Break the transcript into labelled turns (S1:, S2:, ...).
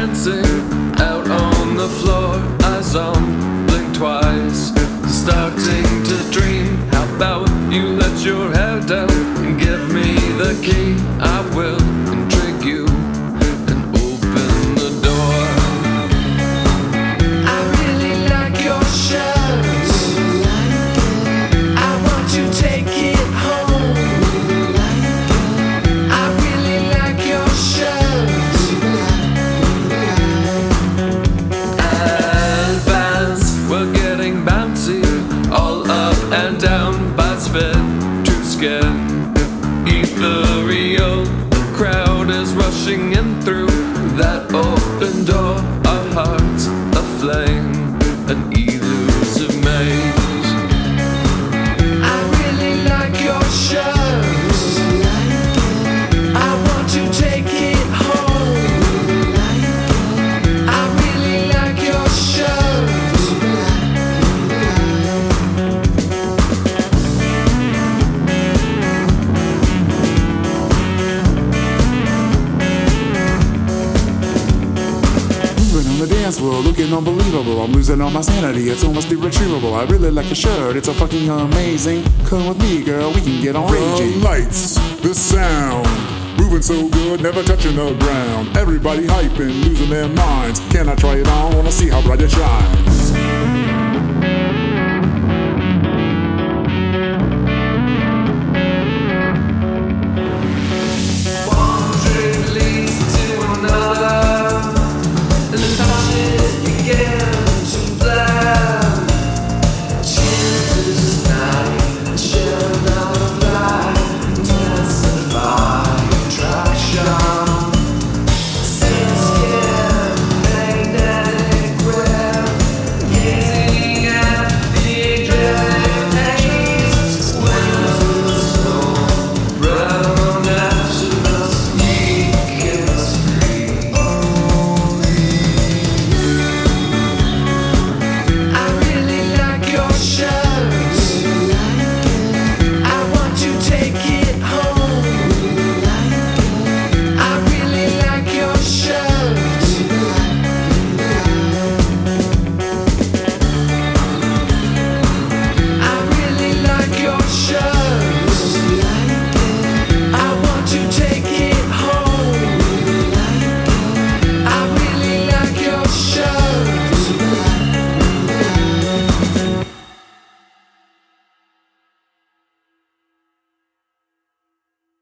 S1: dancing out on the floor. Eyes on, blink twice. Starting to dream. How about you let your hair down and give me the key? All up and down, bites fit to skin. Ethereal, the crowd is rushing in through that open door. Our hearts aflame, an
S2: the dance floor, looking unbelievable. I'm losing all my sanity, it's almost irretrievable. I really like your shirt, it's a fucking amazing. Come with me, girl, we can get on
S3: The
S2: raging.
S3: lights, the sound, moving so good, never touching the ground. Everybody hyping, losing their minds. Can I try it on? Wanna see how bright it shines.